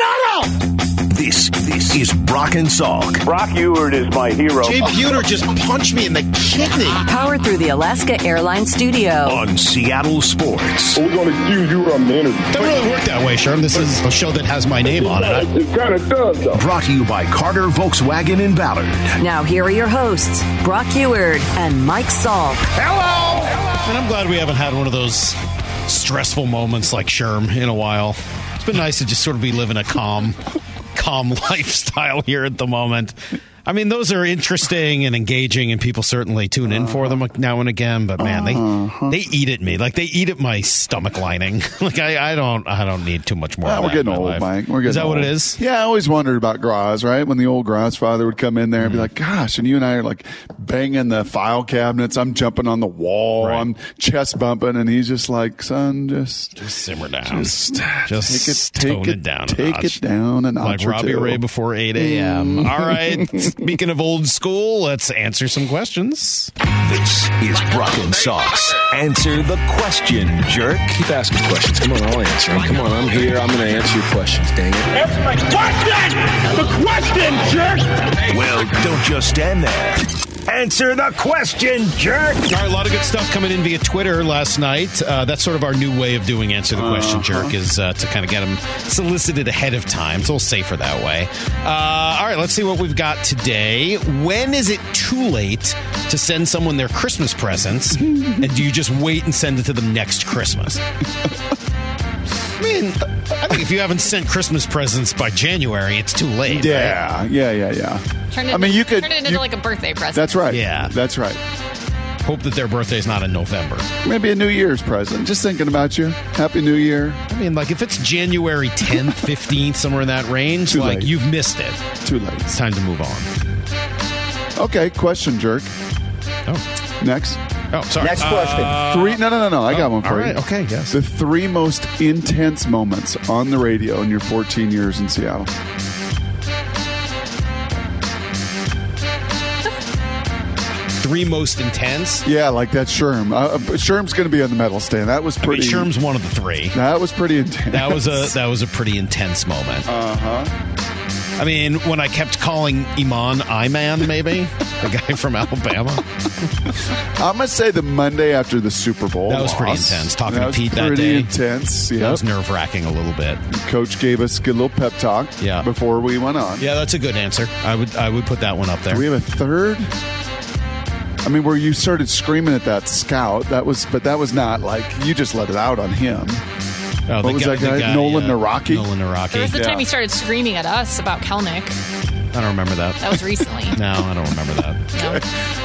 Nuttall! This this is Brock and Salk. Brock Huard is my hero. Jay Buhner just punched me in the kidney. Powered through the Alaska Airlines studio. on Seattle Sports. We're going to use you on the interview. Doesn't really work that way, Sherm. This is a show that has my name on it. It kind of does, though. Brought to you by Carter Volkswagen in Ballard. Now, here are your hosts, Brock Huard and Mike Salk. Hello. And I'm glad we haven't had one of those stressful moments like Sherm in a while. It's been nice to just sort of be living a calm, calm lifestyle here at the moment. I mean, those are interesting and engaging, and people certainly tune in for them now and again. But man, they they eat at me like they eat at my stomach lining. like I, I don't I don't need too much more. Well, we're getting old, life. Mike. We're getting is that what it is? Yeah, I always wondered about Graz, right? When the old Graz father would come in there and be Mm-hmm. like, gosh, and you and I are like banging the file cabinets. I'm jumping on the wall. Right. I'm chest bumping. And he's just like, son, just, Just simmer down. just, Just take it, take it down a Take it down a like Robbie. Ray before 8 a.m. All right. Speaking of old school, let's answer some questions. This is Brock and Salk's Answer the Question, jerk. Keep asking questions. Come on, I'll answer them. Come on, I'm here. I'm going to answer your questions. Dang it. Answer my question! The question, jerk! Well, don't just stand there. Answer the question, jerk. All right, a lot of good stuff coming in via Twitter last night. Uh, that's sort of our new way of doing answer the question, jerk, is uh, to kind of get them solicited ahead of time. It's a little safer that way. Uh, all right, let's see what we've got today. When is it too late to send someone their Christmas presents, and do you just wait and send it to them next Christmas? I mean, I think if you haven't sent Christmas presents by January, it's too late. right? Yeah, yeah, yeah, yeah. Turn it I mean, you could. turn it into you- like a birthday present. That's right. Yeah. That's right. Hope that their birthday's not in November. Maybe a New Year's present. Just thinking about you. Happy New Year. I mean, like if it's January 10th, 15th, somewhere in that range, Too like late. you've missed it. Too late. It's time to move on. Okay, question, jerk. Oh, Next. oh sorry. Next question. Uh, three. No, no, no, no. I got oh, one for all right. you. Okay. Yes. The three most intense moments on the radio in your 14 years in Seattle. Three most intense. Yeah, like that Sherm. Uh, uh, Sherm's going to be on the medal stand. That was I mean, pretty. Sherm's one of the three. That was pretty intense. That was a that was a pretty intense moment. Uh huh. I mean, when I kept calling Iman Iman, maybe the guy from Alabama. I'm gonna say the Monday after the Super Bowl. That was pretty intense. Talking that to Pete that pretty day. intense. That was nerve wracking a little bit. Coach gave us a good little pep talk. Yeah. Before we went on. Yeah, that's a good answer. I would I would put that one up there. Do we have a third? I mean, where you started screaming at that scout. That was, but that was not like you just let it out on him. Oh, What was that guy? Nolan Nawrocki? Nolan Nawrocki. There was the Yeah. time he started screaming at us about Kelenic. I don't remember that. That was recently. No, I don't remember that. No.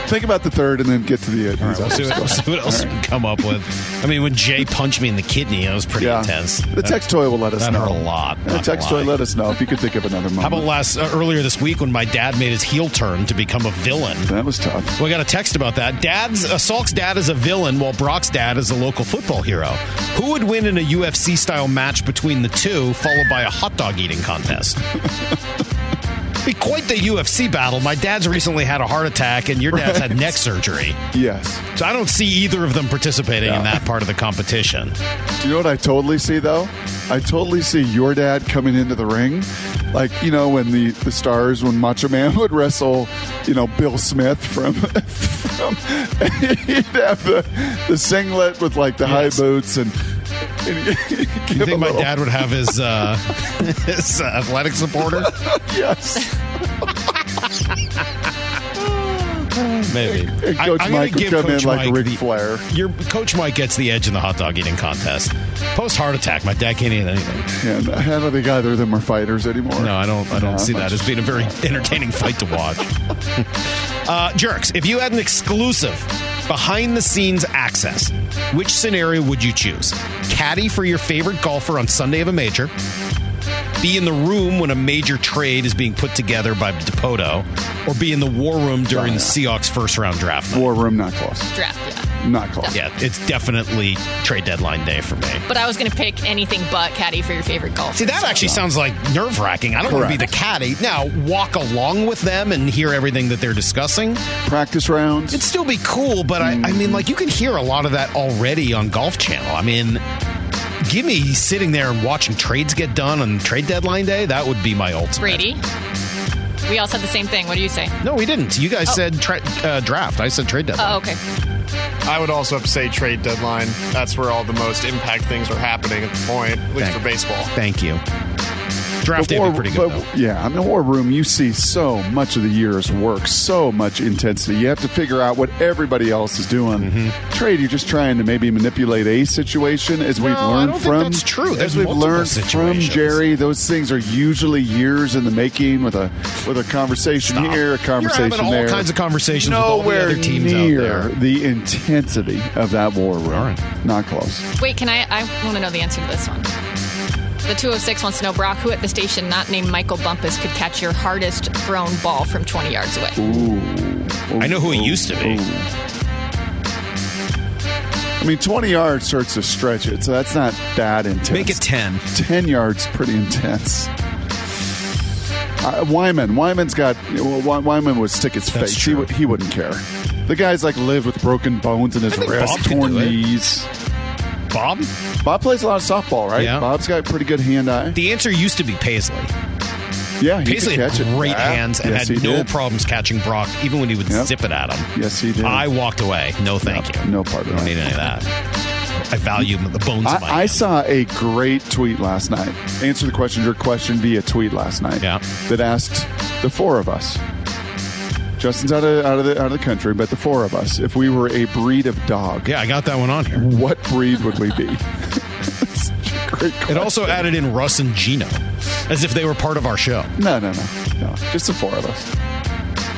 Think about the third, and then get to the. All right, we'll see what, we'll see what else we can come up with. I mean, when Jay punched me in the kidney, that was pretty Yeah. intense. The text toy will let us that know. hurt a lot. The not text gonna toy lie. let us know if you could think of another moment. How about last uh, earlier this week when my dad made his heel turn to become a villain? that was tough. We got a text about that. Dad's uh, Salk's dad is a villain, while Brock's dad is a local football hero. Who would win in a UFC style match between the two, followed by a hot dog eating contest? Be quite the UFC battle. My dad's recently had a heart attack, and your dad's had neck surgery. Yes. So I don't see either of them participating in that part of the competition. Do you know what I totally see though? I totally see your dad coming into the ring, like you know when the the stars when Macho Man would wrestle, you know Bill Smith from from he'd have the the singlet with like the Yes. high boots and. You think my little- dad would have his uh, his uh, athletic supporter? Yes. Maybe. And Coach I'm Mike would give come Coach in like Mike Ric the- Flair. Your coach Mike gets the edge in the hot dog eating contest. Post heart attack, my dad can't eat anything. And I don't think either of them are fighters anymore. No, I don't. I don't see that as being a very entertaining fight to watch. uh, jerks, if you had an exclusive behind the scenes access, which scenario would you choose? Caddy for your favorite golfer on Sunday of a major. Be in the room when a major trade is being put together by Dipoto, or be in the war room during the Seahawks first round draft. night. War room, not close. Draft, yeah. Not close. Yeah, it's definitely trade deadline day for me. But I was going to pick anything but caddy for your favorite golf. See, that actually sounds like nerve wracking. I don't want to be the caddy. Now, walk along with them and hear everything that they're discussing. Practice rounds. It'd still be cool, but I, I mean, like, you can hear a lot of that already on Golf Channel. I mean, give me sitting there and watching trades get done on trade deadline day. That would be my ultimate. Brady. We all said the same thing. What do you say? No, we didn't. You guys Oh. said tra- uh, draft. I said trade deadline. Oh, okay. I would also have to say trade deadline. That's where all the most impact things are happening at the point, at least Thank- for baseball. Thank you. Draft day would be pretty good but- though. Yeah, I mean, War Room, you see so much of the year's work, so much intensity. You have to figure out what everybody else is doing. Mm-hmm. Trade, you're just trying to maybe manipulate a situation, as we've No, I learned don't think from. that's true. As we've multiple learned from. Jerry, those things are usually years in the making with a with a conversation Stop. here, a conversation You're having all there. kinds of conversations with all the Nowhere other teams out near there. the intensity of that War Room. All right. Not close. Wait, can I? I want to know the answer to this one. The 206 wants to know, Brock, who at the station not named Michael Bumpus could catch your hardest thrown ball from 20 yards away? Ooh. I know who he Ooh. used to be. Ooh. I mean, 20 yards starts to stretch it, so that's not that intense. Make it 10. 10 yards, pretty intense. Uh, Wyman, Wyman's got. Well, Wyman would stick his That's face. He, true. would, he wouldn't care. The guy's like lived with broken bones in his I wrist, torn knees. it. Bob? Bob plays a lot of softball, right? Yeah. Bob's got a pretty good hand eye. The answer used to be Paisley. Yeah, he Paisley had catch it. great Yeah. hands and yes, had no did. problems catching Brock, even when he would Yep. zip it at him. Yes, he did. I walked away. No, thank No, you. no part of I don't need any of that. I value the bones of my I, I saw a great tweet last night. Answer the question, your question via tweet last night. Yeah. That asked the four of us. Justin's out of out of the out of the country, but the four of us, if we were a breed of dog, Yeah, I got that one on here. what breed would we be? Such a great It question. also added in Russ and Geno, as if they were part of our show. no, no, no, no. Just the four of us.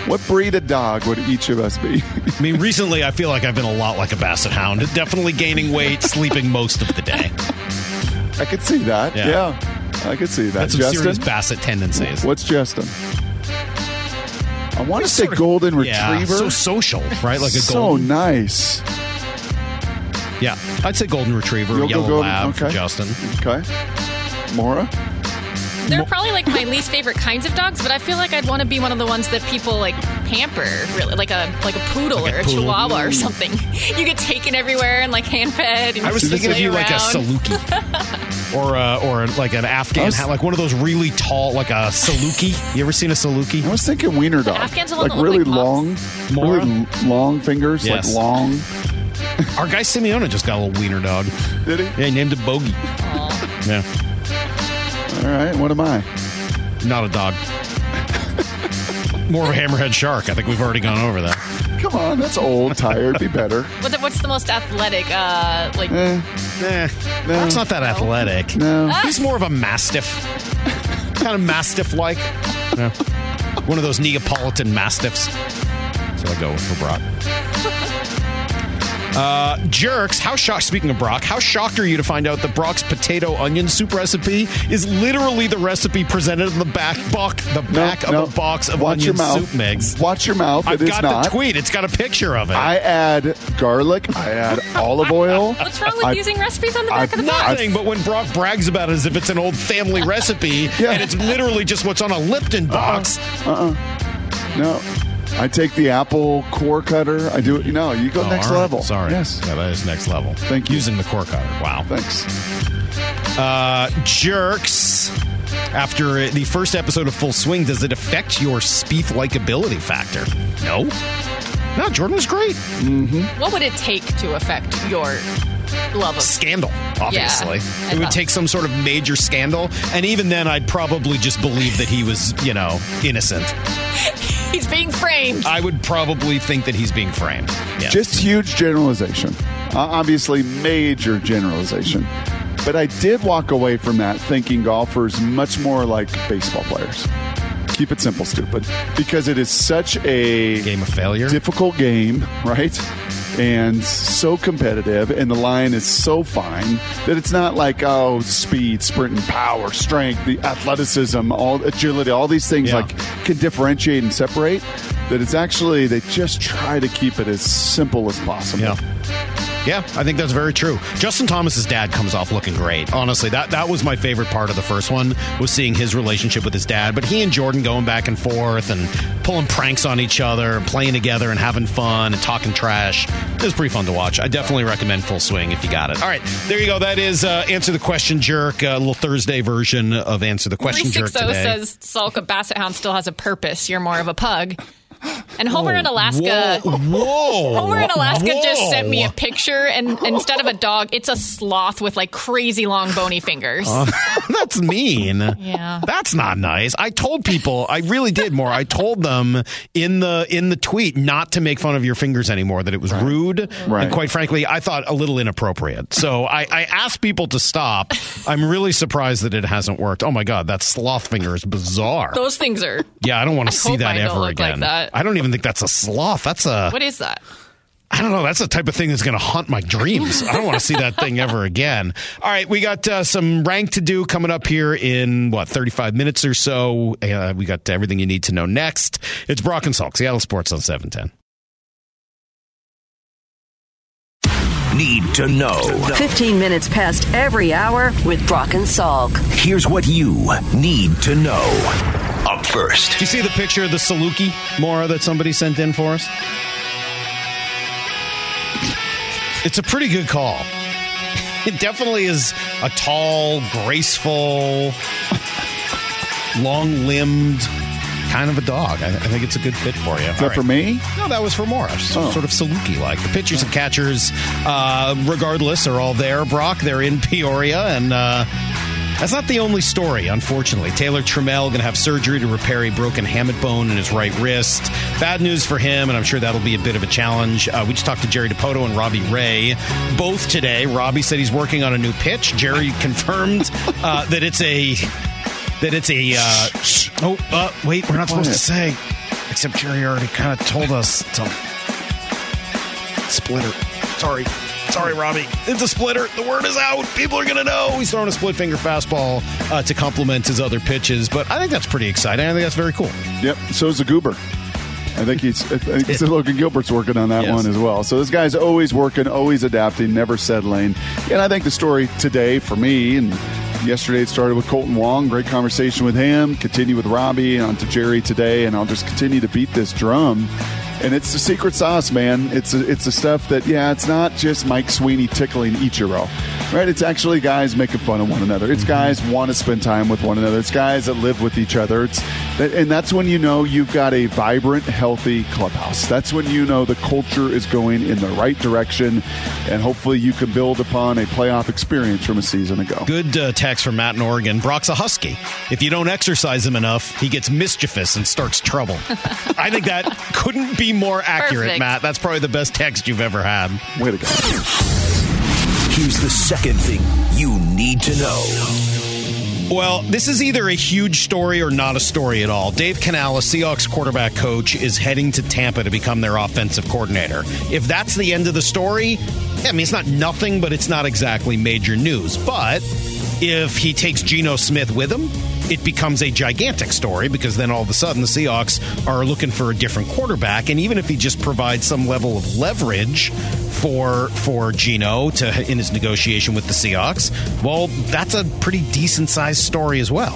What breed of dog would each of us be? I mean, recently I feel like I've been a lot like a basset hound, definitely gaining weight, sleeping most of the day. I could see that. Yeah. Yeah, I could see that. That's some Justin, serious basset tendencies. what's Justin? I want to say Sort of- golden Yeah, retriever. so social, right? Like a so golden. nice. Yeah, I'd say golden retriever, You'll go yellow golden- lab for okay. Justin. Okay. Mora? They're probably like my least favorite kinds of dogs, but I feel like I'd want to be one of the ones that people like pamper, really, like a like a poodle Like or a poodle. chihuahua or something. You get taken everywhere and like hand fed. And I was thinking of play you like a. Saluki. or uh, or like an Afghan, I was- like one of those really tall, like a Saluki. You ever seen a Saluki? I was thinking wiener dog. Afghans are like one that look really like long, pups. Mora? really long fingers, Yes. like long. Our guy Simeona just got a little wiener dog. Did he? Yeah, he named it Bogey. Aw. Yeah, All right. What am I? not a dog. More of a hammerhead shark. I think we've already gone over that. Come on, that's old, tired. Be better. What's the, what's the most athletic? Uh, like Eh, Eh, Brock's not that athletic. no. He's more of a mastiff, kind of mastiff-like. Yeah. One of those Neapolitan mastiffs. That's what I go with for Brock. Uh, jerks, how shocked, speaking of Brock, how shocked are you to find out that Brock's potato onion soup recipe is literally the recipe presented in the back box, the back no. of a box of Watch your onion mouth. soup mix? Watch your mouth. I've it is got not. the tweet. It's got a picture of it. I add garlic. I add olive oil. what's wrong with I- using recipes on the back I- of the box? Nothing, but when Brock brags about it as if it's an old family recipe, Yeah. and it's literally just what's on a Lipton box. Uh uh. No. I take the apple core cutter. I do it. You know, you go Oh, next all right. level. Sorry. Yes. Yeah, that is next level. Thank you. Using the core cutter. Wow. Thanks. Uh, jerks. After the first episode of Full Swing, does it affect your Spieth likability factor? No. No, Jordan was great. What would it take to affect your love of? Scandal, obviously. I it would take some sort of major scandal, and even then, I'd probably just believe that he was, you know, innocent. He's being framed. I would probably think that he's being framed. Yeah. Just huge generalization. Uh, obviously, major generalization. But I did walk away from that thinking golfers much more like baseball players. Keep it simple, stupid. Because it is such a game of failure. difficult game, right? And so competitive, and the line is so fine that it's not like oh, speed, sprint, and power, strength, the athleticism, all agility, all these things Yeah. like can differentiate and separate. That it's actually they just try to keep it as simple as possible. Yeah. Yeah, I think that's very true. Justin Thomas's dad comes off looking great. Honestly, that that was my favorite part of the first one was seeing his relationship with his dad. But he and Jordan going back and forth and pulling pranks on each other, and playing together and having fun and talking trash. It was pretty fun to watch. I definitely recommend Full Swing if you got it. All right, there you go. That is uh, answer the question jerk, a little Thursday version of answer the question jerk 360 today. says Salka Basset Hound still has a purpose. You're more of a pug. And Homer in Alaska. Whoa, whoa, Homer in Alaska just sent me a picture, and instead of a dog, it's a sloth with like crazy long bony fingers. Uh, that's mean. Yeah. That's not nice. I told people, I really did more. I told them in the in the tweet not to make fun of your fingers anymore, that it was rude. Right. And quite frankly, I thought a little inappropriate. So I, I asked people to stop. I'm really surprised that it hasn't worked. Oh my god, that sloth finger is bizarre. Those things are. yeah, I don't want I to see hope that I don't ever look like again. That. I don't even think that's a sloth. That's a What is that? I don't know. That's the type of thing that's going to haunt my dreams. I don't want to see that thing ever again. All right, we got uh, some rank to do coming up here in what 35 minutes or so. Uh, we got everything you need to know next. It's Brock and Salk, Seattle Sports on 710. Need to know. 15 minutes past every hour with Brock and Salk. Here's what you need to know. Up first. Do you see the picture of the Saluki Mora that somebody sent in for us? It's a pretty good call. It definitely is a tall, graceful, long limbed kind of a dog. I, I think it's a good fit for you. Is that for me? No, that was for Morris. Oh. Sort of Saluki like. The pitchers and catchers, uh, regardless, are all there, Brock. They're in Peoria, and uh, that's not the only story, unfortunately. Taylor Trammell going to have surgery to repair a broken hamate bone in his right wrist. Bad news for him, and I'm sure that'll be a bit of a challenge. Uh, we just talked to Jerry Dipoto and Robbie Ray both today. Robbie said he's working on a new pitch. Jerry confirmed uh, that it's a that it's a. Uh, oh, uh, wait, we're not supposed to say. Except Jerry already kind of told us. So. Splitter. Sorry. Sorry, Robbie. It's a splitter. The word is out. People are going to know. He's throwing a split finger fastball uh, to complement his other pitches. But I think that's pretty exciting. I think that's very cool. Yep. So is the Goober. I think he's. I think he said Logan Gilbert's working on that Yes. one as well. So this guy's always working, always adapting, never settling. And I think the story today for me and yesterday it started with Kolten Wong. Great conversation with him. Continue with Robbie and on to Jerry today, and I'll just continue to beat this drum. And it's the secret sauce, man. It's it's the stuff that yeah, it's not just Mike Sweeney tickling Ichiro, right? It's actually guys making fun of one another. It's mm-hmm. guys want to spend time with one another. It's guys that live with each other. It's and that's when you know you've got a vibrant, healthy clubhouse. That's when you know the culture is going in the right direction, and hopefully you can build upon a playoff experience from a season ago. Good uh, text from Matt in Oregon. Brock's a husky. If you don't exercise him enough, he gets mischievous and starts trouble. I think that couldn't be more accurate, Perfect. Matt. That's probably the best text you've ever had. Way to go. Here's the second thing you need to know. Well, this is either a huge story or not a story at all. Dave Canales, Seahawks quarterback coach, is heading to Tampa to become their offensive coordinator. If that's the end of the story, I mean, it's not nothing, but it's not exactly major news. But if he takes Geno Smith with him, it becomes a gigantic story because then all of a sudden the Seahawks are looking for a different quarterback. And even if he just provides some level of leverage for for Geno to in his negotiation with the Seahawks, well, that's a pretty decent sized story as well.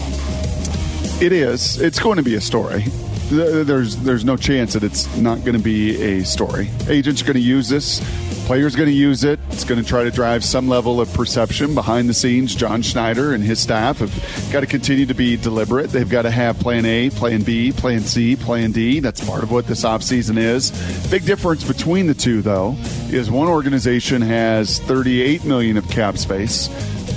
It is. It's going to be a story. There's there's no chance that it's not going to be a story. Agents are going to use this. Players going to use it. It's going to try to drive some level of perception behind the scenes. John Schneider and his staff have got to continue to be deliberate. They've got to have plan A, plan B, plan C, plan D. That's part of what this offseason is. Big difference between the two, though, is one organization has 38 million of cap space.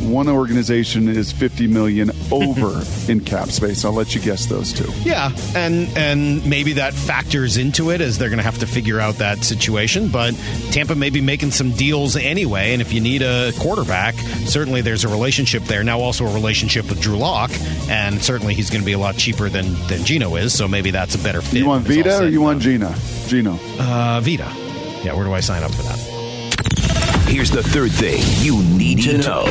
One organization is 50 million over in cap space. I'll let you guess those two. Yeah, and and maybe that factors into it as they're going to have to figure out that situation. But Tampa may be making some deals anyway, and if you need a quarterback, certainly there's a relationship there. Now, also a relationship with Drew Lock, and certainly he's going to be a lot cheaper than than Geno is. So maybe that's a better fit. You want when it's all Vita or you want. Gina? Geno. uh, Vita? Yeah, where do I sign up for that? Here's the third thing you need to know.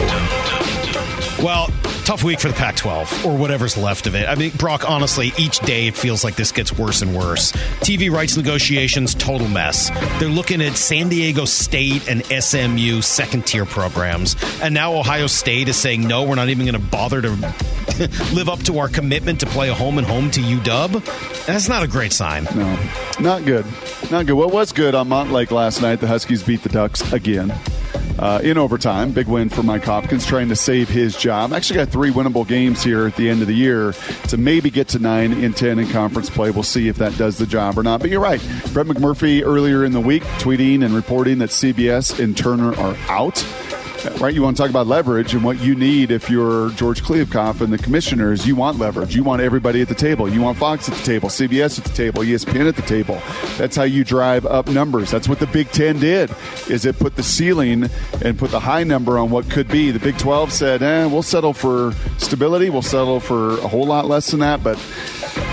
Well, Tough week for the Pac 12, or whatever's left of it. I mean, Brock, honestly, each day it feels like this gets worse and worse. TV rights negotiations, total mess. They're looking at San Diego State and SMU second tier programs. And now Ohio State is saying, no, we're not even going to bother to live up to our commitment to play a home and home to UW. That's not a great sign. No, not good. Not good. What was good on Montlake last night, the Huskies beat the Ducks again. Uh, in overtime, big win for Mike Hopkins, trying to save his job. Actually, got three winnable games here at the end of the year to maybe get to nine in ten in conference play. We'll see if that does the job or not. But you're right, Brett McMurphy earlier in the week tweeting and reporting that CBS and Turner are out right? You want to talk about leverage and what you need if you're George Kliavkoff and the commissioners. You want leverage. You want everybody at the table. You want Fox at the table, CBS at the table, ESPN at the table. That's how you drive up numbers. That's what the Big Ten did. Is it put the ceiling and put the high number on what could be? The Big Twelve said, "Eh, we'll settle for stability. We'll settle for a whole lot less than that." But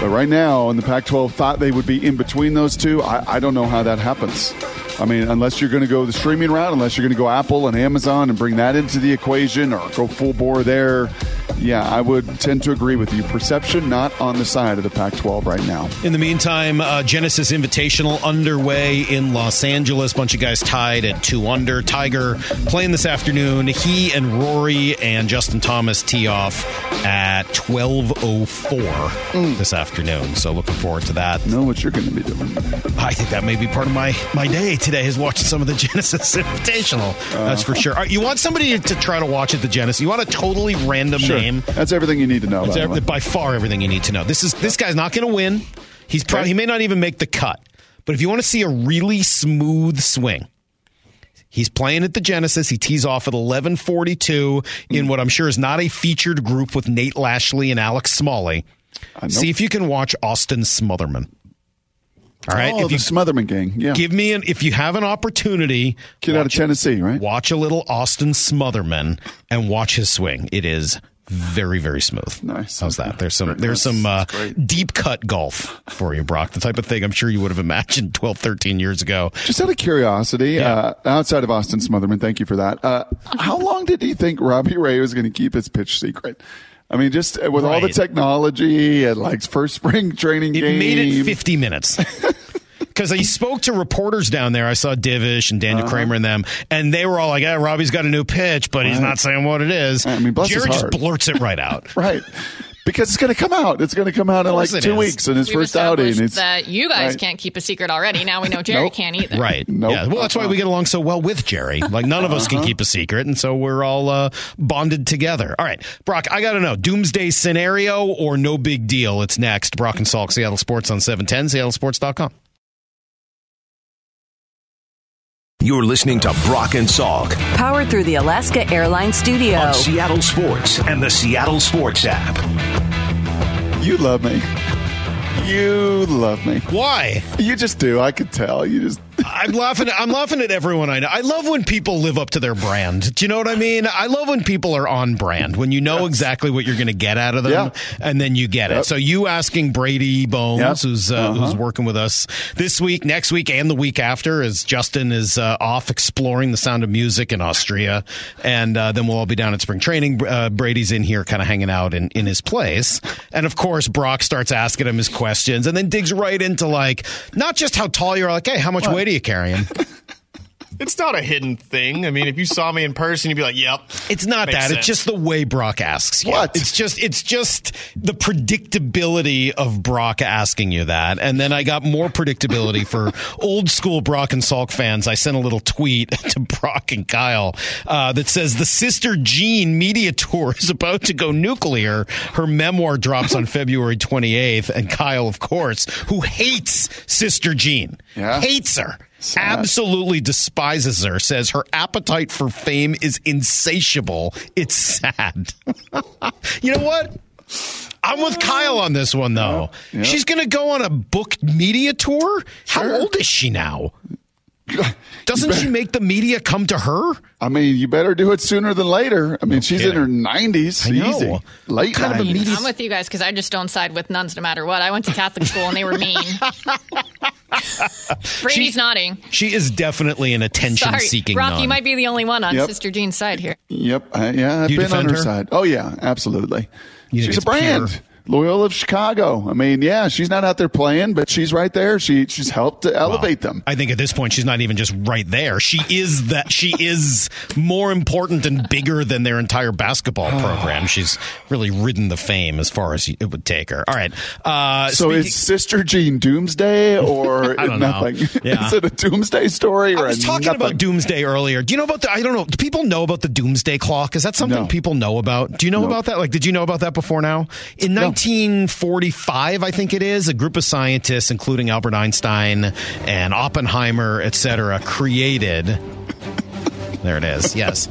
but right now, and the Pac-12 thought they would be in between those two. I, I don't know how that happens. I mean, unless you're going to go the streaming route, unless you're going to go Apple and Amazon and bring that into the equation or go full bore there, yeah, I would tend to agree with you. Perception not on the side of the Pac 12 right now. In the meantime, uh, Genesis Invitational underway in Los Angeles. Bunch of guys tied at two under. Tiger playing this afternoon. He and Rory and Justin Thomas tee off at 12.04 this afternoon. So looking forward to that. Know what you're going to be doing. I think that may be part of my, my day today is watching some of the Genesis Invitational. That's for sure. Right, you want somebody to try to watch at the Genesis? You want a totally random Sure. name? That's everything you need to know. That's by far everything you need to know. This is this guy's not going to win. He's probably he may not even make the cut. But if you want to see a really smooth swing, he's playing at the Genesis. He tees off at eleven forty two in what I'm sure is not a featured group with Nate Lashley and Alex Smalley. Uh, see if you can watch Austin Smotherman. All right, Oh, if you the Smotherman gang. Yeah. give me an if you have an opportunity, Kid out of Tennessee, right? Watch a little Austin Smotherman and watch his swing. It is very very smooth. Nice. How's that? There's some there's some uh, deep cut golf for you, Brock. The type of thing I'm sure you would have imagined 12, 13 years ago. Just out of curiosity, Yeah. uh, outside of Austin Smotherman, thank you for that. Uh, how long did he think Robbie Ray was going to keep his pitch secret? I mean, just with all the technology and like first spring training game. It game. made it 50 minutes. Because I spoke to reporters down there. I saw Divish and Uh-huh. Daniel Kramer and them, and they were all like, yeah, Robbie's got a new pitch, but he's not saying what it is. I mean, Jared just blurts it right out. Right. Because it's going to come out. It's going to come out in like two is. weeks in his We've first outing. It's, that you guys right. can't keep a secret already. Now we know Jerry Nope. can't either. Right. Nope. Yeah. Well, that's why we get along so well with Jerry. Like none of us Uh-huh. can keep a secret, and so we're all uh, bonded together. All right, Brock. I got to know: doomsday scenario or no big deal? It's next. Brock and Salk, Seattle Sports on seven ten, SeattleSports.com. You're listening to Brock and Salk Powered through the Alaska Airlines Studio. on Seattle Sports and the Seattle Sports app. You love me. You love me. Why? You just do. I could tell. You just. I'm laughing. I'm laughing at everyone I know. I love when people live up to their brand. Do you know what I mean? I love when people are on brand. When you know exactly what you're going to get out of them, Yeah. and then you get it. So you asking Brady Bones, Yep. who's uh, Uh-huh. who's working with us this week, next week, and the week after, as Justin is uh, off exploring the sound of music in Austria, and uh, then we'll all be down at spring training. Uh, Brady's in here, kind of hanging out in in his place, and of course Brock starts asking him his questions, and then digs right into like not just how tall you're, like, hey, how much weight are you carrying? It's not a hidden thing. I mean, if you saw me in person, you'd be like, "Yep." It's not that. sense. It's just the way Brock asks you. What? It's just it's just the predictability of Brock asking you that. And then I got more predictability for old school Brock and Salk fans. I sent a little tweet to Brock and Kyle uh, that says the Sister Jean media tour is about to go nuclear. Her memoir drops on February 28th. And Kyle, of course, who hates Sister Jean, Yeah. hates her. Absolutely despises her. Says her appetite for fame is insatiable. It's sad. you know what? I'm with Kyle on this one, though. Yeah. She's going to go on a booked media tour. How old is she now? Doesn't she make the media come to her? I mean, you better do it sooner than later. I mean, she's kidding. in her nineties. I know. Easy. Late What kind of a 90s. media- I'm with you guys because I just don't side with nuns no matter what. I went to Catholic school and they were mean. Brady's nodding. She is definitely an attention-seeking Rock, nun. you might be the only one on Yep. Sister Jean's side here. Yep. I, yeah, I've You been on her, her? side. Oh yeah, absolutely. You she's a brand. pure? Loyola of Chicago. I mean, yeah, she's not out there playing, but she's right there. She she's helped to elevate them. I think at this point she's not even just right there. She is that. She is more important and bigger than their entire basketball program. She's really ridden the fame as far as it would take her. All right. Uh, So speaking- is Sister Jean Doomsday or I don't know. nothing? Yeah. is it a Doomsday story or I was talking nothing? about Doomsday earlier. Do you know about the? I don't know. Do people know about the Doomsday Clock? Is that something No. people know about? Do you know No. about that? Like, did you know about that before now? In 1945, I think it is, a group of scientists, including Albert Einstein and Oppenheimer, et cetera, created. There it is. Yes.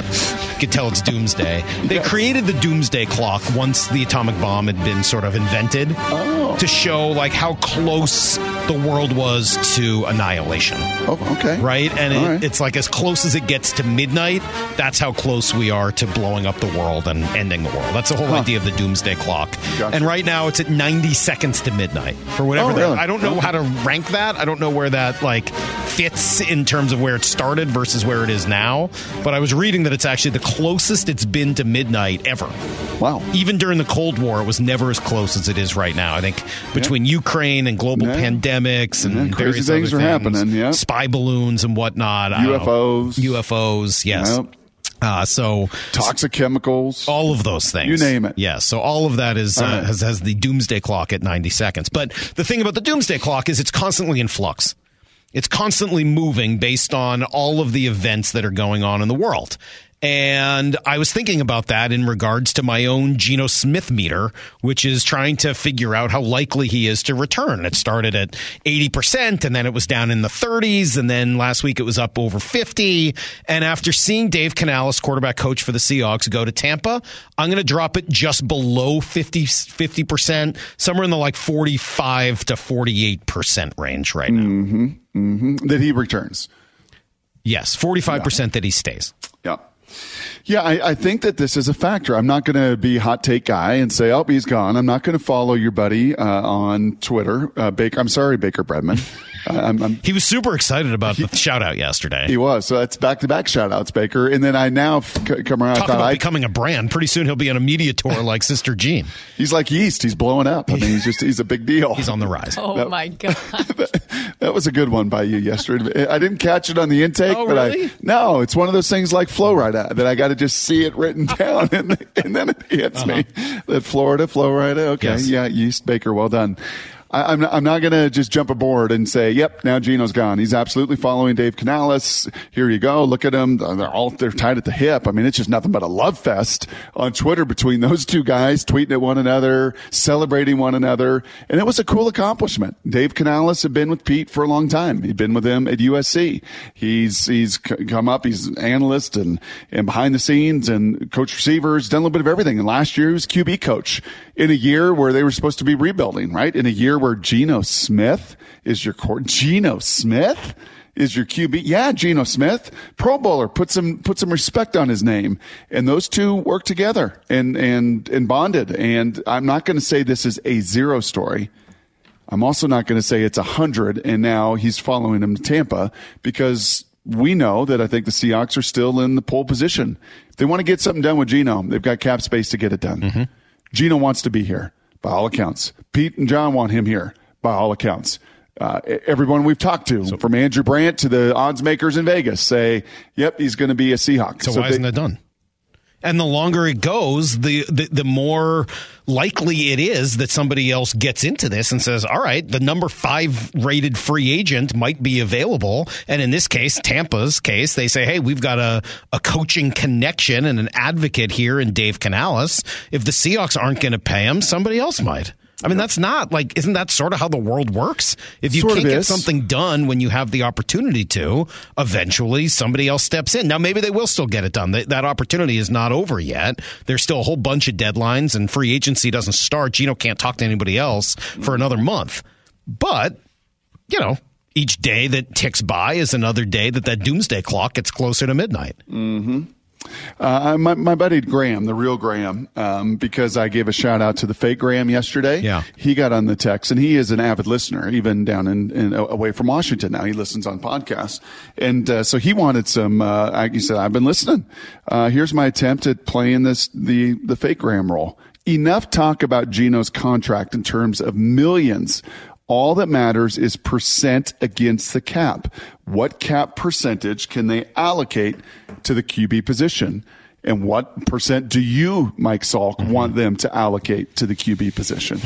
You could tell it's doomsday. They created the doomsday clock once the atomic bomb had been sort of invented oh. to show like how close the world was to annihilation Oh, okay. right? And it, right. it's like as close as it gets to midnight, that's how close we are to blowing up the world and ending the world. That's the whole Huh. idea of the doomsday clock. Gotcha. And right now it's at 90 seconds to midnight for whatever Oh, really? I don't know oh. how to rank that. I don't know where that like fits in terms of where it started versus where it is now. But I was reading that it's actually the closest it's been to midnight ever. Wow. Even during the Cold War, it was never as close as it is right now. I think between Ukraine and global Yeah. pandemics and Yeah, various things are happening, yeah. spy balloons and whatnot. UFOs. UFOs, yes. Yep. Uh, so Toxic chemicals. all of those things, You name it. Yes. So all of that is uh, right. has has the doomsday clock at ninety seconds. But the thing about the doomsday clock is it's constantly in flux. It's constantly moving based on all of the events that are going on in the world. And I was thinking about that in regards to my own Geno Smith meter, which is trying to figure out how likely he is to return. It started at 80% and then it was down in the 30s. And then last week it was up over 50. And after seeing Dave Canales, quarterback coach for the Seahawks, go to Tampa, I'm going to drop it just below 50, 50%, somewhere in the like 45 to 48% range right now. Mm-hmm, mm-hmm. that he returns. Yes, 45% that he stays. Yeah. I, I think that this is a factor. I'm not going to be hot take guy and say, "Oh, he's gone." I'm not going to follow your buddy uh, on Twitter, uh, Baker. I'm sorry, Baker Bredman. I'm, I'm, He was super excited about the shout out yesterday. he was. So that's back to back shout outs, Baker. And then I now f- c- come around. I Talk about I, becoming a brand. Pretty soon he'll be on a media tour like Sister Jean. he's like yeast. He's blowing up. I mean, he's just he's a big deal. He's on the rise. Oh That- my god. that was a good one by you yesterday. I didn't catch it on the intake, Oh, but really? I no, it's one of those things like flow right that I got to just see it written down, and, and then it hits me. That Florida flow right. Okay, Uh-huh. Yes. yeah, Yeast Baker, well done. I, I'm not, I'm not going to just jump aboard and say, "Yep, now Geno's gone." He's absolutely following Dave Canales. Here you go. Look at him. They're all they're tied at the hip. I mean, it's just nothing but a love fest on Twitter between those two guys, tweeting at one another, celebrating one another, and it was a cool accomplishment. Dave Canales had been with Pete for a long time. He'd been with him at USC. He's he's come up. He's an analyst and and behind the scenes and coach receivers, done a little bit of everything. And last year he was QB coach in a year where they were supposed to be rebuilding, right? In a year where Geno Smith is your core. Geno Smith is your QB. Yeah, Geno Smith, Pro Bowler. Put some put some respect on his name. And those two work together and and and bonded. And I'm not going to say this is a zero story. I'm also not going to say it's a hundred and now he's following him to Tampa because we know that I think the Seahawks are still in the pole position. If they want to get something done with Geno, they've got cap space to get it done. Mm-hmm. Geno wants to be here by all accounts. Pete and John want him here by all accounts. Uh, everyone we've talked to, from Andrew Brandt to the odds makers in Vegas, say, "Yep, he's going to be a Seahawk." So, why they- isn't it done? And the longer it goes, the, the the more likely it is that somebody else gets into this and says, "All right, the number five rated free agent might be available." And in this case, Tampa's case, they say, "Hey, we've got a a coaching connection and an advocate here in Dave Canales. If the Seahawks aren't going to pay him, somebody else might." I mean, that's not like, isn't that sort of how the world works? If you Sort can't get something done when you have the opportunity to, eventually somebody else steps in. Now, maybe they will still get it done. That, that opportunity is not over yet. There's still a whole bunch of deadlines, and free agency doesn't start. Geno can't talk to anybody else for another month. But, you know, each day that ticks by is another day that that doomsday clock gets closer to midnight. Mm-hmm. Uh, my, my buddy Graham, the real Graham, um, because I gave a shout out to the fake Graham yesterday. Yeah. He got on the text and he is an avid listener, even down in, in away from Washington now. He listens on podcasts. And, uh, so he wanted some, uh, I, he said, I've been listening. Uh, here's my attempt at playing this, the, the fake Graham role. Enough talk about Geno's contract in terms of millions. All that matters is percent against the cap. What cap percentage can they allocate to the QB position? And what percent do you, Mike Salk, want them to allocate to the QB position?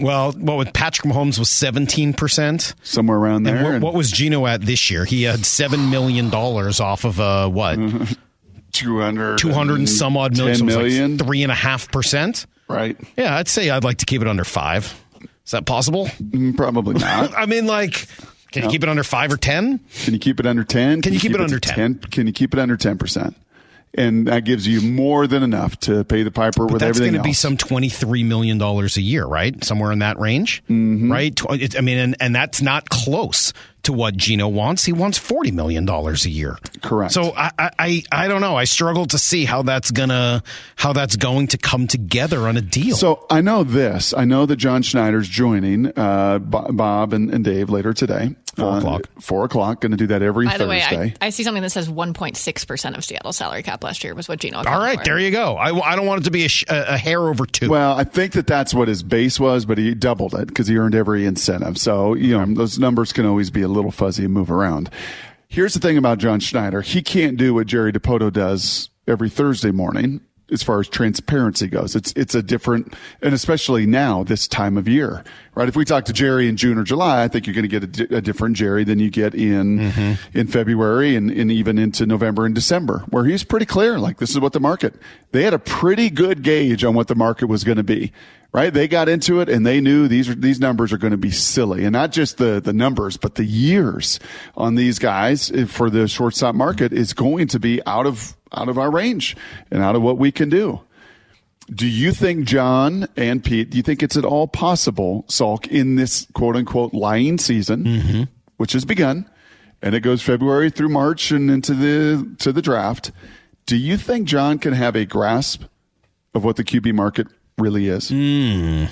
Well, what with Patrick Mahomes was 17%. Somewhere around there. And what, And what was Geno at this year? He had $7 million off of uh, what? 200, 200 and some odd million. 10 so million. Like 3.5%. right? Yeah, I'd say I'd like to keep it under five. Is that possible? Mm, Probably not. I mean, like, can you keep it under five or 10? Can you keep it under 10? Can you keep it under 10? Can you keep it under 10%? And that gives you more than enough to pay the piper with That's everything going to be some $23 million a year, right? Somewhere in that range, Mm-hmm. right? I mean, and, and that's not close to what Geno wants. He wants $40 million a year. Correct. So I, I, I I don't know. I struggle to see how that's gonna, how that's going to come together on a deal. So I know this. I know that John Schneider's joining uh, Bob and, and Dave later today. Four Uh, o'clock. Four o'clock. Going to do that every By the way, Thursday. I, I see something that says 1.6% of Seattle's salary cap last year was what Geno All right, for. there you go. I, I don't want it to be a, sh- a, a hair over two. well, I think that that's what his base was, but he doubled it because he earned every incentive. So you know those numbers can always be a little fuzzy and move around. Here's the thing about John Schneider: he can't do what Jerry Dipoto does every Thursday morning. As far as transparency goes, it's it's a different, and especially now this time of year, right? If we talk to Jerry in June or July, I think you're going to get a, di- a different Jerry than you get in in February and, and even into November and December, where he's pretty clear, like this is what the market. They had a pretty good gauge on what the market was going to be, right? They got into it and they knew these these numbers are going to be silly, and not just the the numbers, but the years on these guys eh, for the shortstop market is going to be out of out of our range and out of what we can do. Do you think John and Pete? Do you think it's at all possible, Salk, in this quote unquote lying season, mm-hmm. which has begun, and it goes February through March and into the to the draft? Do you think John can have a grasp of what the QB market really is? Hmm.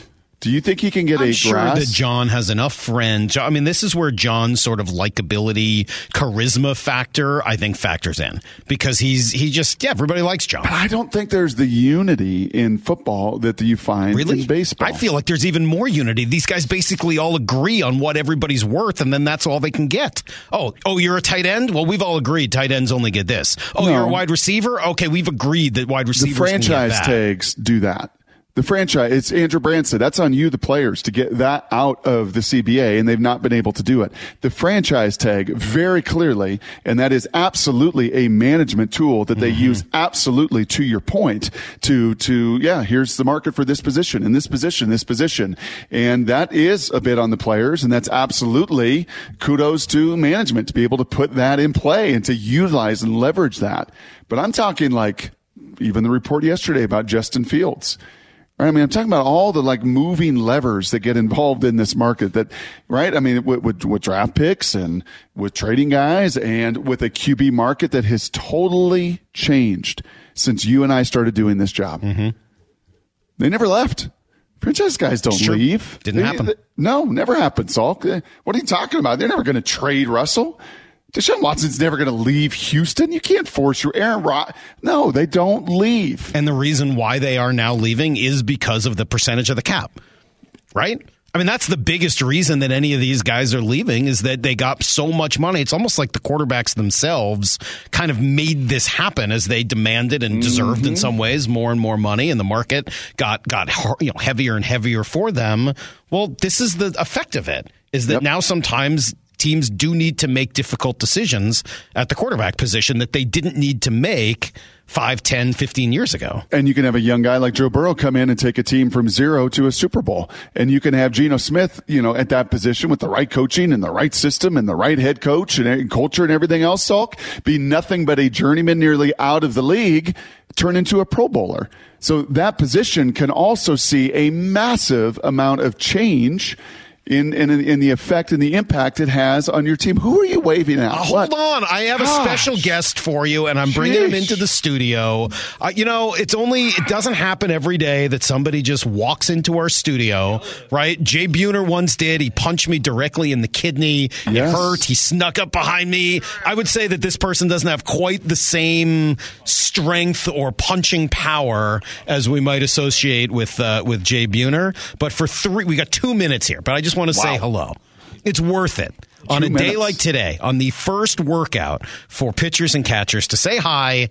Do you think he can get I'm a sure grasp? that John has enough friends. I mean, this is where John's sort of likability, charisma factor, I think, factors in because he's he just yeah, everybody likes John. but I don't think there's the unity in football that you find Really? in baseball. I feel like there's even more unity. These guys basically all agree on what everybody's worth, and then that's all they can get. Oh, oh, you're a tight end? Well, we've all agreed tight ends only get this. Oh, No. you're a wide receiver? Okay, we've agreed that wide the receivers franchise get that. tags do that. The franchise, it's Andrew Branson. That's on you, the players, to get that out of the CBA, and they've not been able to do it. The franchise tag, very clearly, and that is absolutely a management tool that they Mm-hmm. use absolutely to your point to, to, yeah, here's the market for this position and this position, this position. And that is a bit on the players, and that's absolutely kudos to management to be able to put that in play and to utilize and leverage that. But I'm talking like, even the report yesterday about Justin Fields. Right? I mean, I'm talking about all the like moving levers that get involved in this market that, right? I mean, with, with, with draft picks and with trading guys and with a QB market that has totally changed since you and I started doing this job. Mm-hmm. They never left. Franchise guys don't leave. Didn't They- happen. they- no, never happened, Salk. What are you talking about? They're never going to trade Russell. Deshaun Watson's never going to leave Houston. You can't force your Aaron Rod. No, they don't leave. And the reason why they are now leaving is because of the percentage of the cap, right? I mean, that's the biggest reason that any of these guys are leaving is that they got so much money. It's almost like the quarterbacks themselves kind of made this happen as they demanded and deserved in mm-hmm. some ways more and more money, and the market got got you know heavier and heavier for them. Well, this is the effect of it. Is that Yep. now sometimes teams do need to make difficult decisions at the quarterback position that they didn't need to make 5, 10, 15 years ago. And you can have a young guy like Joe Burrow come in and take a team from zero to a Super Bowl. And you can have Geno Smith, you know, at that position with the right coaching and the right system and the right head coach and, culture and everything else, Salk, be nothing but a journeyman nearly out of the league, turn into a Pro Bowler. So that position can also see a massive amount of change in, in in the effect and the impact it has on your team. Who are you waving at? Uh, hold on, I have a special guest for you, and I'm bringing him into the studio. Uh, you know, it's only it doesn't happen every day that somebody just walks into our studio, right? Jay Buhner once did. He punched me directly in the kidney. It hurt. He snuck up behind me. I would say that this person doesn't have quite the same strength or punching power as we might associate with uh, with Jay Buhner. But for three, we got two minutes here. But I just want to say hello. It's worth it. On Two a day like today, on the first workout for pitchers and catchers, to say hi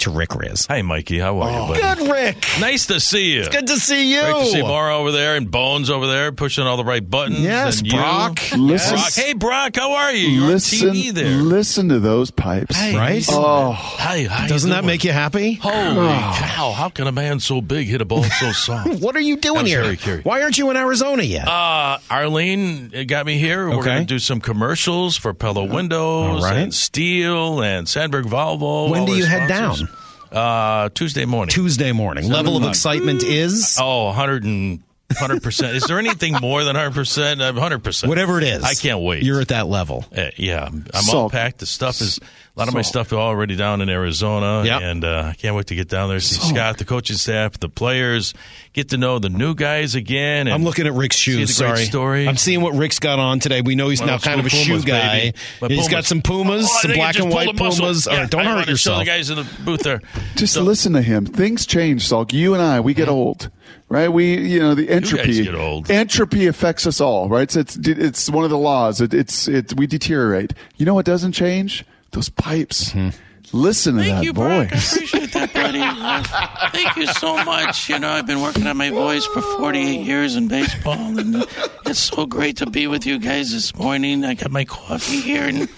to Rick Rizzs. Hey, Mikey, how are you, buddy? Good, Rick. Nice to see you. Good to see you. Great to see Mara over there and Bones over there pushing all the right buttons. Yes, and. Brock. Listen- Brock. Hey, Brock, how are you? You're listen, on TV there. listen to those pipes. Hey, Right? Oh, Hey, how you Doesn't that doing? make you happy? Holy cow! How can a man so big hit a ball so soft? What are you doing I'm here? very. Why aren't you in Arizona yet? Uh, Arlene got me here. We're going to do some commercials for Pella Windows All right. and Steel and Sandberg Volvo. When do their you head sponsors. Uh, Tuesday morning. Tuesday morning. Level of excitement is Oh, 100 and 100%. Is there anything more than 100%? Uh, 100%. whatever it is. I can't wait. You're at that level. Uh, yeah, I'm all packed. The stuff is a lot of my Salk. stuff already down in Arizona, Yep. and uh, I can't wait to get down there, see Scott, the coaching staff, the players, get to know the new guys again. And I'm looking at Rick's see shoes. the great Sorry, story. I'm seeing what Rick's got on today. We know he's Well, now kind of a Pumas, shoe guy. baby. My He's got some Pumas, Oh, some black and white. Pumas. Yeah, right, don't I hurt wanted show yourself. the guys in the booth there. just So- listen to him. Things change, Salk. You and I, we get old, right? We, you know, the entropy. get old. Entropy affects us all, right? So it's it's one of the laws. It, it's it. We deteriorate. You know what doesn't change? Those pipes. Mm-hmm. Listen to Thank that you, Brock. I appreciate that, buddy. Thank you so much. You know, I've been working on my voice for 48 years in baseball, and it's so great to be with you guys this morning. I got my coffee here, and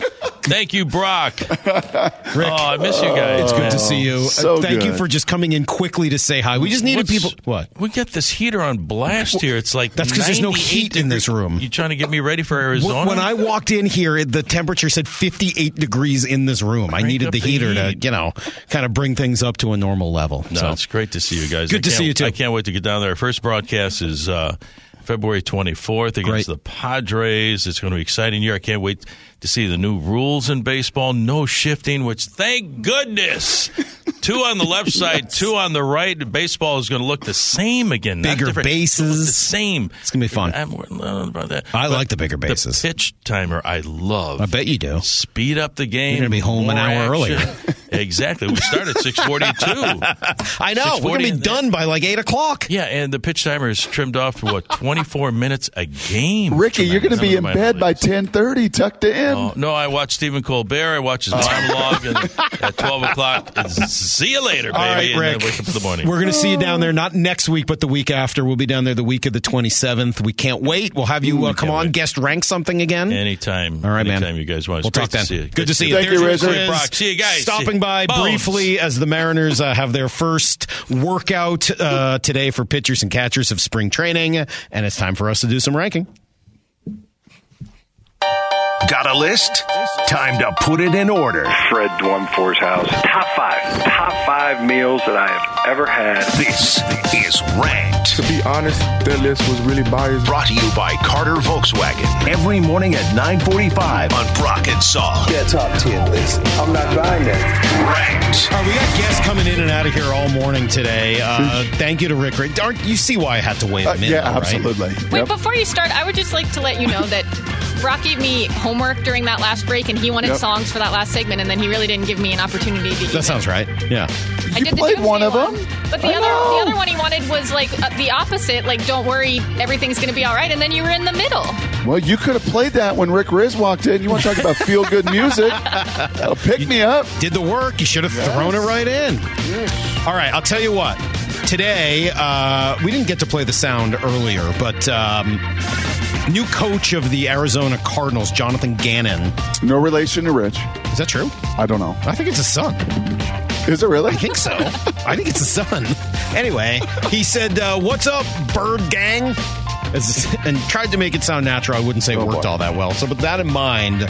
thank you, Brock. Rick, Oh, I miss you guys. it's good to see you. Uh, so Thank you for just coming in quickly to say hi. We just needed What's- people. What? We got this heater on blast here. It's like that's because there's no 98 heat in this room. You trying to get me ready for Arizona? When I walked in here, the temperature said 58 degrees in this room. I Crank needed up the the heater to, you know, kind of bring things up to a normal level. No, so. it's great to see you guys. Good I to see you, too. I can't wait to get down there. Our first broadcast is uh, February 24th against Great. the Padres. It's going to be an exciting year. I can't wait to see the new rules in baseball. No shifting, which thank goodness. two on the left side, two on the right. Baseball is going to look the same again. Bigger different. bases. It'll The same. It's gonna be fun. I'm worried about that. I But like the bigger bases. The pitch timer, I love. I bet you do. Speed up the game. You're gonna be home an hour action. earlier. exactly. We start at 642. I know. We're going to be done by like 8 o'clock. Yeah, and the pitch timer is trimmed off to what 24 minutes a game. Ricky, you're going to be in bed by 10:30, tucked in. Oh, no, I watch Stephen Colbert. I watch his monologue, and at 12 o'clock, see you later, baby. All right, and Rick. wake up in the morning. We're going to see you down there, not next week, but the week after. We'll be down there the week of the 27th. We can't wait. We'll have you uh, come on, wait. guest rank something again. Anytime. All right, man. anytime you guys want. It's We'll talk then. to see you. Good to see you. Thank you, There's Rizzo. Rizzs Brock. See you guys. Stopping by Bones. briefly as the Mariners uh, have their first workout uh, today for pitchers and catchers of spring training, and it's time for us to do some ranking. Got a list? Time to put it in order. Fred Dwumfor's house. Top five. Top five meals that I have ever had. This is Ranked. To be honest, that list was really biased. Brought to you by Carter Volkswagen. Every morning at 945 on Brock and Salk. That top 10 list. I'm not buying that. Ranked. All right, we got guests coming in and out of here all morning today. Uh, thank you to Rick. Rick. Aren't you see why I had to wait Uh, a minute? yeah, though, right? absolutely. Wait, Yep. before you start, I would just like to let you know that Brock gave me homework during that last break, and he wanted Yep. songs for that last segment, and then he really didn't give me an opportunity to. That sounds right. Yeah. I You did the played Doomsday one of them. but the I other know. the other one he wanted was like uh, the opposite. Like, don't worry, everything's going to be all right, and then you were in the middle. Well, you could have played that when Rick Rizzs walked in. You want to talk about feel good music? That'll pick me up. Did the work. You should have thrown it right in. All right, I'll tell you what. Today, uh, we didn't get to play the sound earlier, but um, new coach of the Arizona Cardinals, Jonathan Gannon. No relation to Rich. Is that true? I don't know. I think it's his son. Is it really? I think so. I think it's his son. Anyway, he said, uh, What's up, bird gang? As, and tried to make it sound natural. I wouldn't say it Oh, worked boy. all that well. So, with that in mind,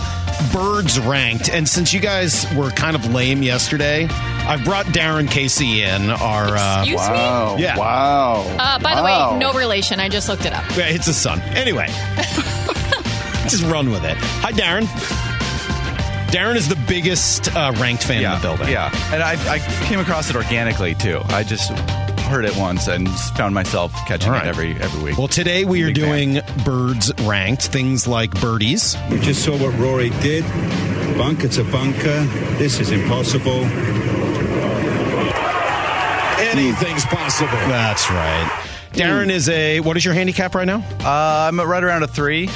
birds ranked. And since you guys were kind of lame yesterday, I brought Darren Casey in. Our uh, me? Wow. Yeah. Wow. Uh, by the way, no relation. I just looked it up. Yeah, it's his son. Anyway, just run with it. Hi, Darren. Darren is the biggest uh, ranked fan in the building. Yeah, and I, I came across it organically too. I just heard it once and found myself catching All right. it every every week. Well, today we are Big fan. doing birds ranked, things like birdies. We just saw what Rory did. Bunker to bunker. This is impossible. Anything's possible. That's right. Darren is a. What is your handicap right now? Uh, I'm right around a three.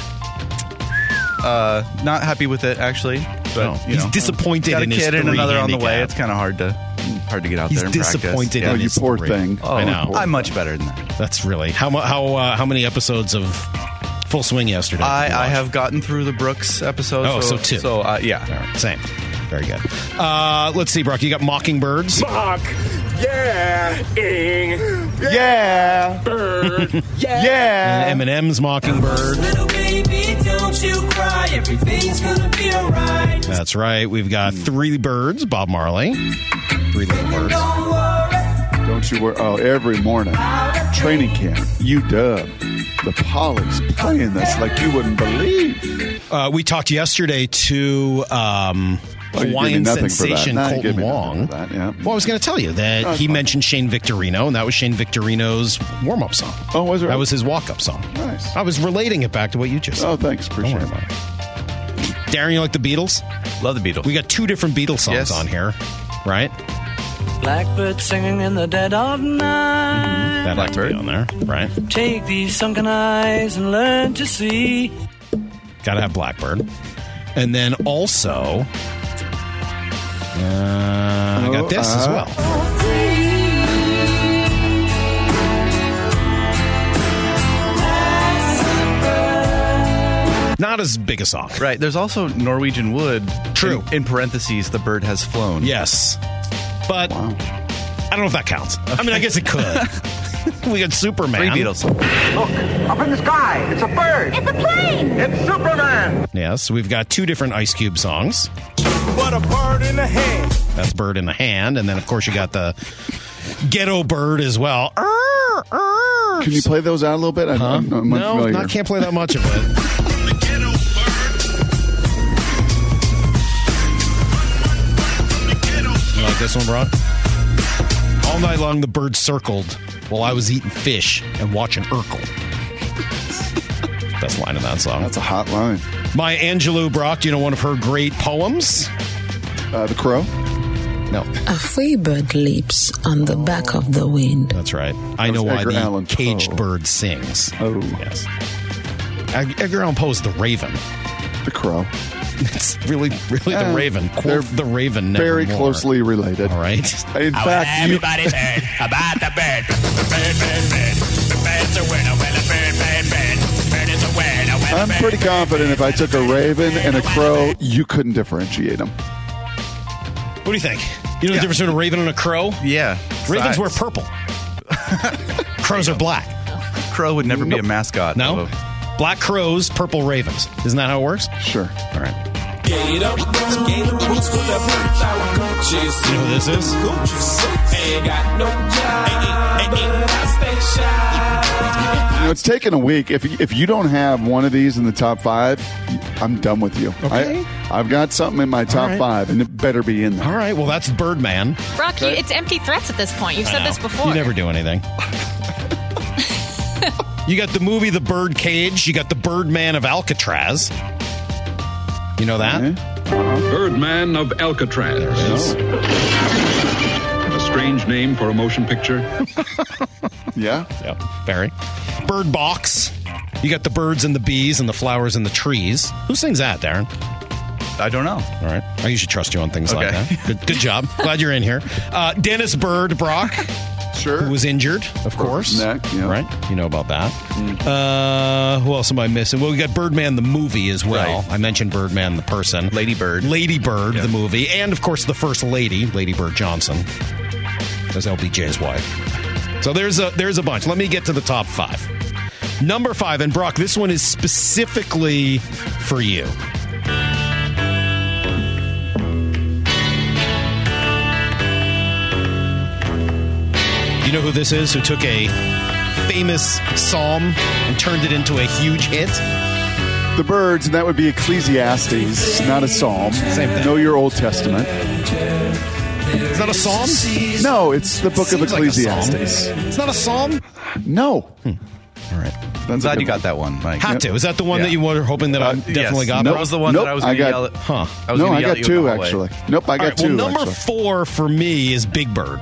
Uh, not happy with it actually. But No, you he's know, disappointed Got a in his kid and three another on the way. It's kind of hard to hard to get out He's there and practice. disappointed Yeah. Oh, in you poor three. thing. Oh, I know. I'm much better than that. That's really how how uh, how many episodes of Full Swing yesterday? I, I have gotten through the Brooks episode. Oh, so two. So uh, yeah. All right, same. Very good. Uh, let's see, Brock. You got Mockingbirds. Mock. Yeah. Ing. Yeah. Bird. Yeah. Eminem's Mockingbird. Little baby, don't you cry. Everything's gonna be alright. That's right. We've got three birds. Bob Marley. Three little birds. Don't worry. Don't you worry. Oh, every morning. Training camp. UW. The Polly's playing this like you wouldn't believe. Uh, we talked yesterday to um, Oh, you gave me Hawaiian nothing that. sensation No, you gave Kolten me Wong. that, yeah. Well, I was going to tell you that No, he fine. mentioned Shane Victorino, and that was Shane Victorino's warm-up song. Oh, was it? That was his walk-up song. Nice. I was relating it back to what you just said. Oh, thanks. Don't Appreciate worry it. about it. Darren, you like the Beatles? Love the Beatles. We got two different Beatles songs Yes. on here, right? Blackbird singing in the dead of night. That had to be Blackbird. on there, right? Take these sunken eyes and learn to see. Got to have Blackbird. And then also, uh, I got this as uh, well. Not as big a song. Right. There's also Norwegian Wood. True. In, in parentheses, the bird has flown. Yes. But Wow. I don't know if that counts. I mean, I guess it could. we got Superman. Three Beatles. Look, up in the sky. It's a bird. It's a plane. It's Superman. Yes, we've got two different Ice Cube songs. What a bird in the hand. That's Bird in the Hand. And then, of course, you got the Ghetto Bird as well. Err, err. Can you play those out a little bit? I, Huh? I'm, I'm no. I can't play that much of it. like this one, Brock? All night long, the bird circled while I was eating fish and watching Urkel. Best line of that song. That's a hot line. Maya Angelou Brock, you know one of her great poems? Uh, the Crow. No, A free bird leaps on the back of the wind. that's right. I That know why Edgar the Allan caged Poe. bird sings. Oh. Yes. Edgar Allan Poe is the Raven. The Crow. It's really, really Yeah, uh, the Raven. they're Quote the Raven. Very nevermore. closely related. All right. In fact, you, Everybody's heard about the bird. The bird, bird, bird. The bird's a winner. Well, the bird, bird, bird. Bird is a winner. Well, the I'm pretty confident if I took a raven and a crow, you couldn't differentiate them. What do you think? You know the difference between a raven and a crow? Yeah. Ravens Size. wear purple. Crows are black. Crow would never be a mascot. No? of Black crows, purple ravens. Isn't that how it works? Sure. All right. Get up, get boots with the bird out Gucci. You know who this is? Ain't got no job, but I stay shy. You know, it's taken a week. If if you don't have one of these in the top five, I'm done with you. Okay. I, I've got something in my top right. five, and it better be in there. All right. Well, that's Birdman. Brock, you, it's empty threats at this point. You've I said know. this before. You never do anything. you got the movie The Bird Cage. You got the Birdman of Alcatraz. You know that? Okay. Birdman of Alcatraz. A strange name for a motion picture. Yeah. Yep. Barry. Bird Box. You got the birds and the bees and the flowers and the trees. Who sings that, Darren? I don't know. All right. I usually trust you on things like that. Good, good job. Glad you're in here. Uh, Dennis Byrd Brock, Sure. who was injured, of course. neck, yeah. Right? You know about that. Uh, who else am I missing? Well, we got Birdman the movie as well. Right. I mentioned Birdman the person. Lady Bird. Lady Bird Yeah. the movie. And, of course, the first lady, Lady Bird Johnson, as LBJ's wife. So there's a there's a bunch. Let me get to the top five. Number five, and Brock, this one is specifically for you. You know who this is? Who took a famous psalm and turned it into a huge hit? The birds, and that would be Ecclesiastes, not a psalm. Same thing. Know your Old Testament. Is that a psalm? No, it's the book of Seems like. Ecclesiastes. It's not a psalm? No. Hmm. All right. I'm glad you got that one, Mike. Had to. Is that the one that you were hoping that I uh, definitely yes. got? That was the one Nope, that I was I going to got- yell at. Huh. I was no, I got at you in two actually. Nope, I got right, two. well, number actually. four for me is Big Bird.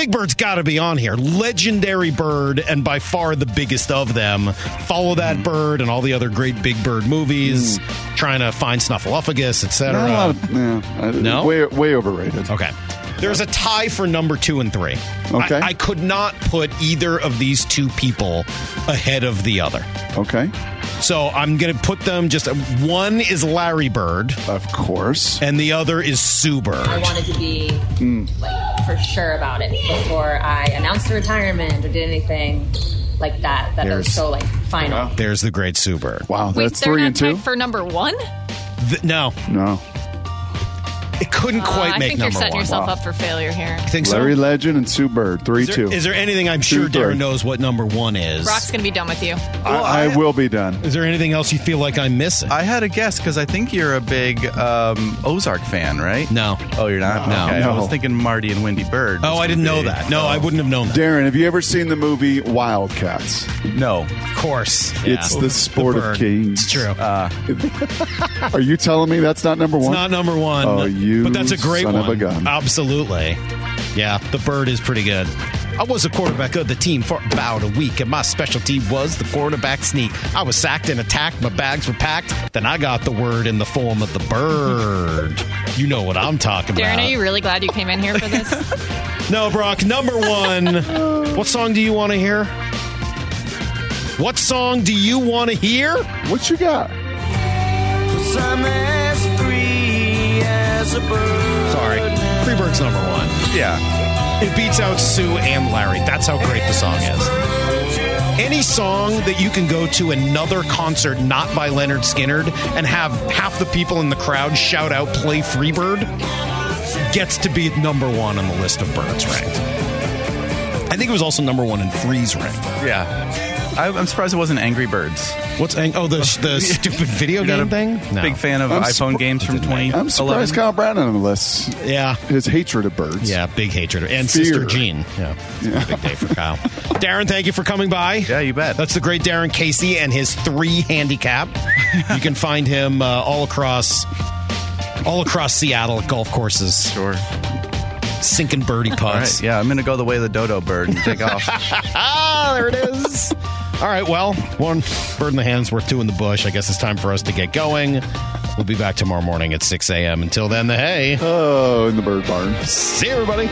Big Bird's got to be on here. Legendary bird, and by far the biggest of them. Follow that Hmm. bird and all the other great Big Bird movies. Trying to find Snuffleupagus, etc. Not a yeah, No? way way overrated. Okay. There's a tie for number two and three. Okay. I, I could not put either of these two people ahead of the other. Okay. So I'm going to put them just one is Larry Bird. Of course. And the other is Sue Bird. I wanted to be like for sure about it before I announced the retirement or did anything like that. That There's- was so like final. There's the great Sue Bird. Wow, Wait, three and two for number one? Th- no, No. It couldn't quite Uh, quite I make think you're setting one. yourself up for failure here. I think so. Larry Legend and Sue Bird, three is, there, two. is there anything I'm sure Two, three. Darren knows what number one is? Brock's gonna be done with you. I, I will be done. Is there anything else you feel like I'm missing? I had a guess because I think you're a big um, Ozark fan, right? No. Oh, you're not? No. Okay. I was thinking Marty and Wendy Byrde. Oh, I didn't know that. No, I wouldn't have known that. Darren, have you ever seen the movie Wildcats? No. Of course. It's the sport of kings. It's true. Are you telling me that's not number one? It's not number one. Oh, you But that's a great son one. of a gun. Absolutely. Yeah, the bird is pretty good. I was a quarterback of the team for about a week, and my specialty was the quarterback sneak. I was sacked and attacked, my bags were packed. Then I got the word in the form of the bird. You know what I'm talking Darren, about. Darren, are you really glad you came in here for this? No, Brock, number one. what song do you want to hear? What song do you want to hear? What you got? Sorry. Freebird's number one. Yeah. It beats out Sue and Larry. That's how great the song is. Any song that you can go to another concert not by Lynyrd Skynyrd and have half the people in the crowd shout out play Freebird gets to be number one on the list of birds ranked. I think it was also number one in freeze ranked. Yeah. I, I'm surprised it wasn't Angry Birds. What's ang- oh the the stupid video You're not game a thing? No. Big fan of I'm iPhone surpri- games from 2011. I'm surprised Kyle Brown on the list. Yeah. His hatred of birds. Yeah, big hatred. And Fear. Sister Jean. Yeah. It's a big day for Kyle. Darren, thank you for coming by. Yeah, you bet. That's the great Darren Casey and his three handicap. you can find him uh, all across all across Seattle at golf courses. Sure. Sinking birdie All putts. right. Yeah, I'm going to go the way of the dodo bird and take off. ah, there it is. All right, well, one bird in the hand's worth two in the bush. I guess it's time for us to get going. We'll be back tomorrow morning at 6 a.m. Until then, the hay. Oh, in the bird barn. See everybody.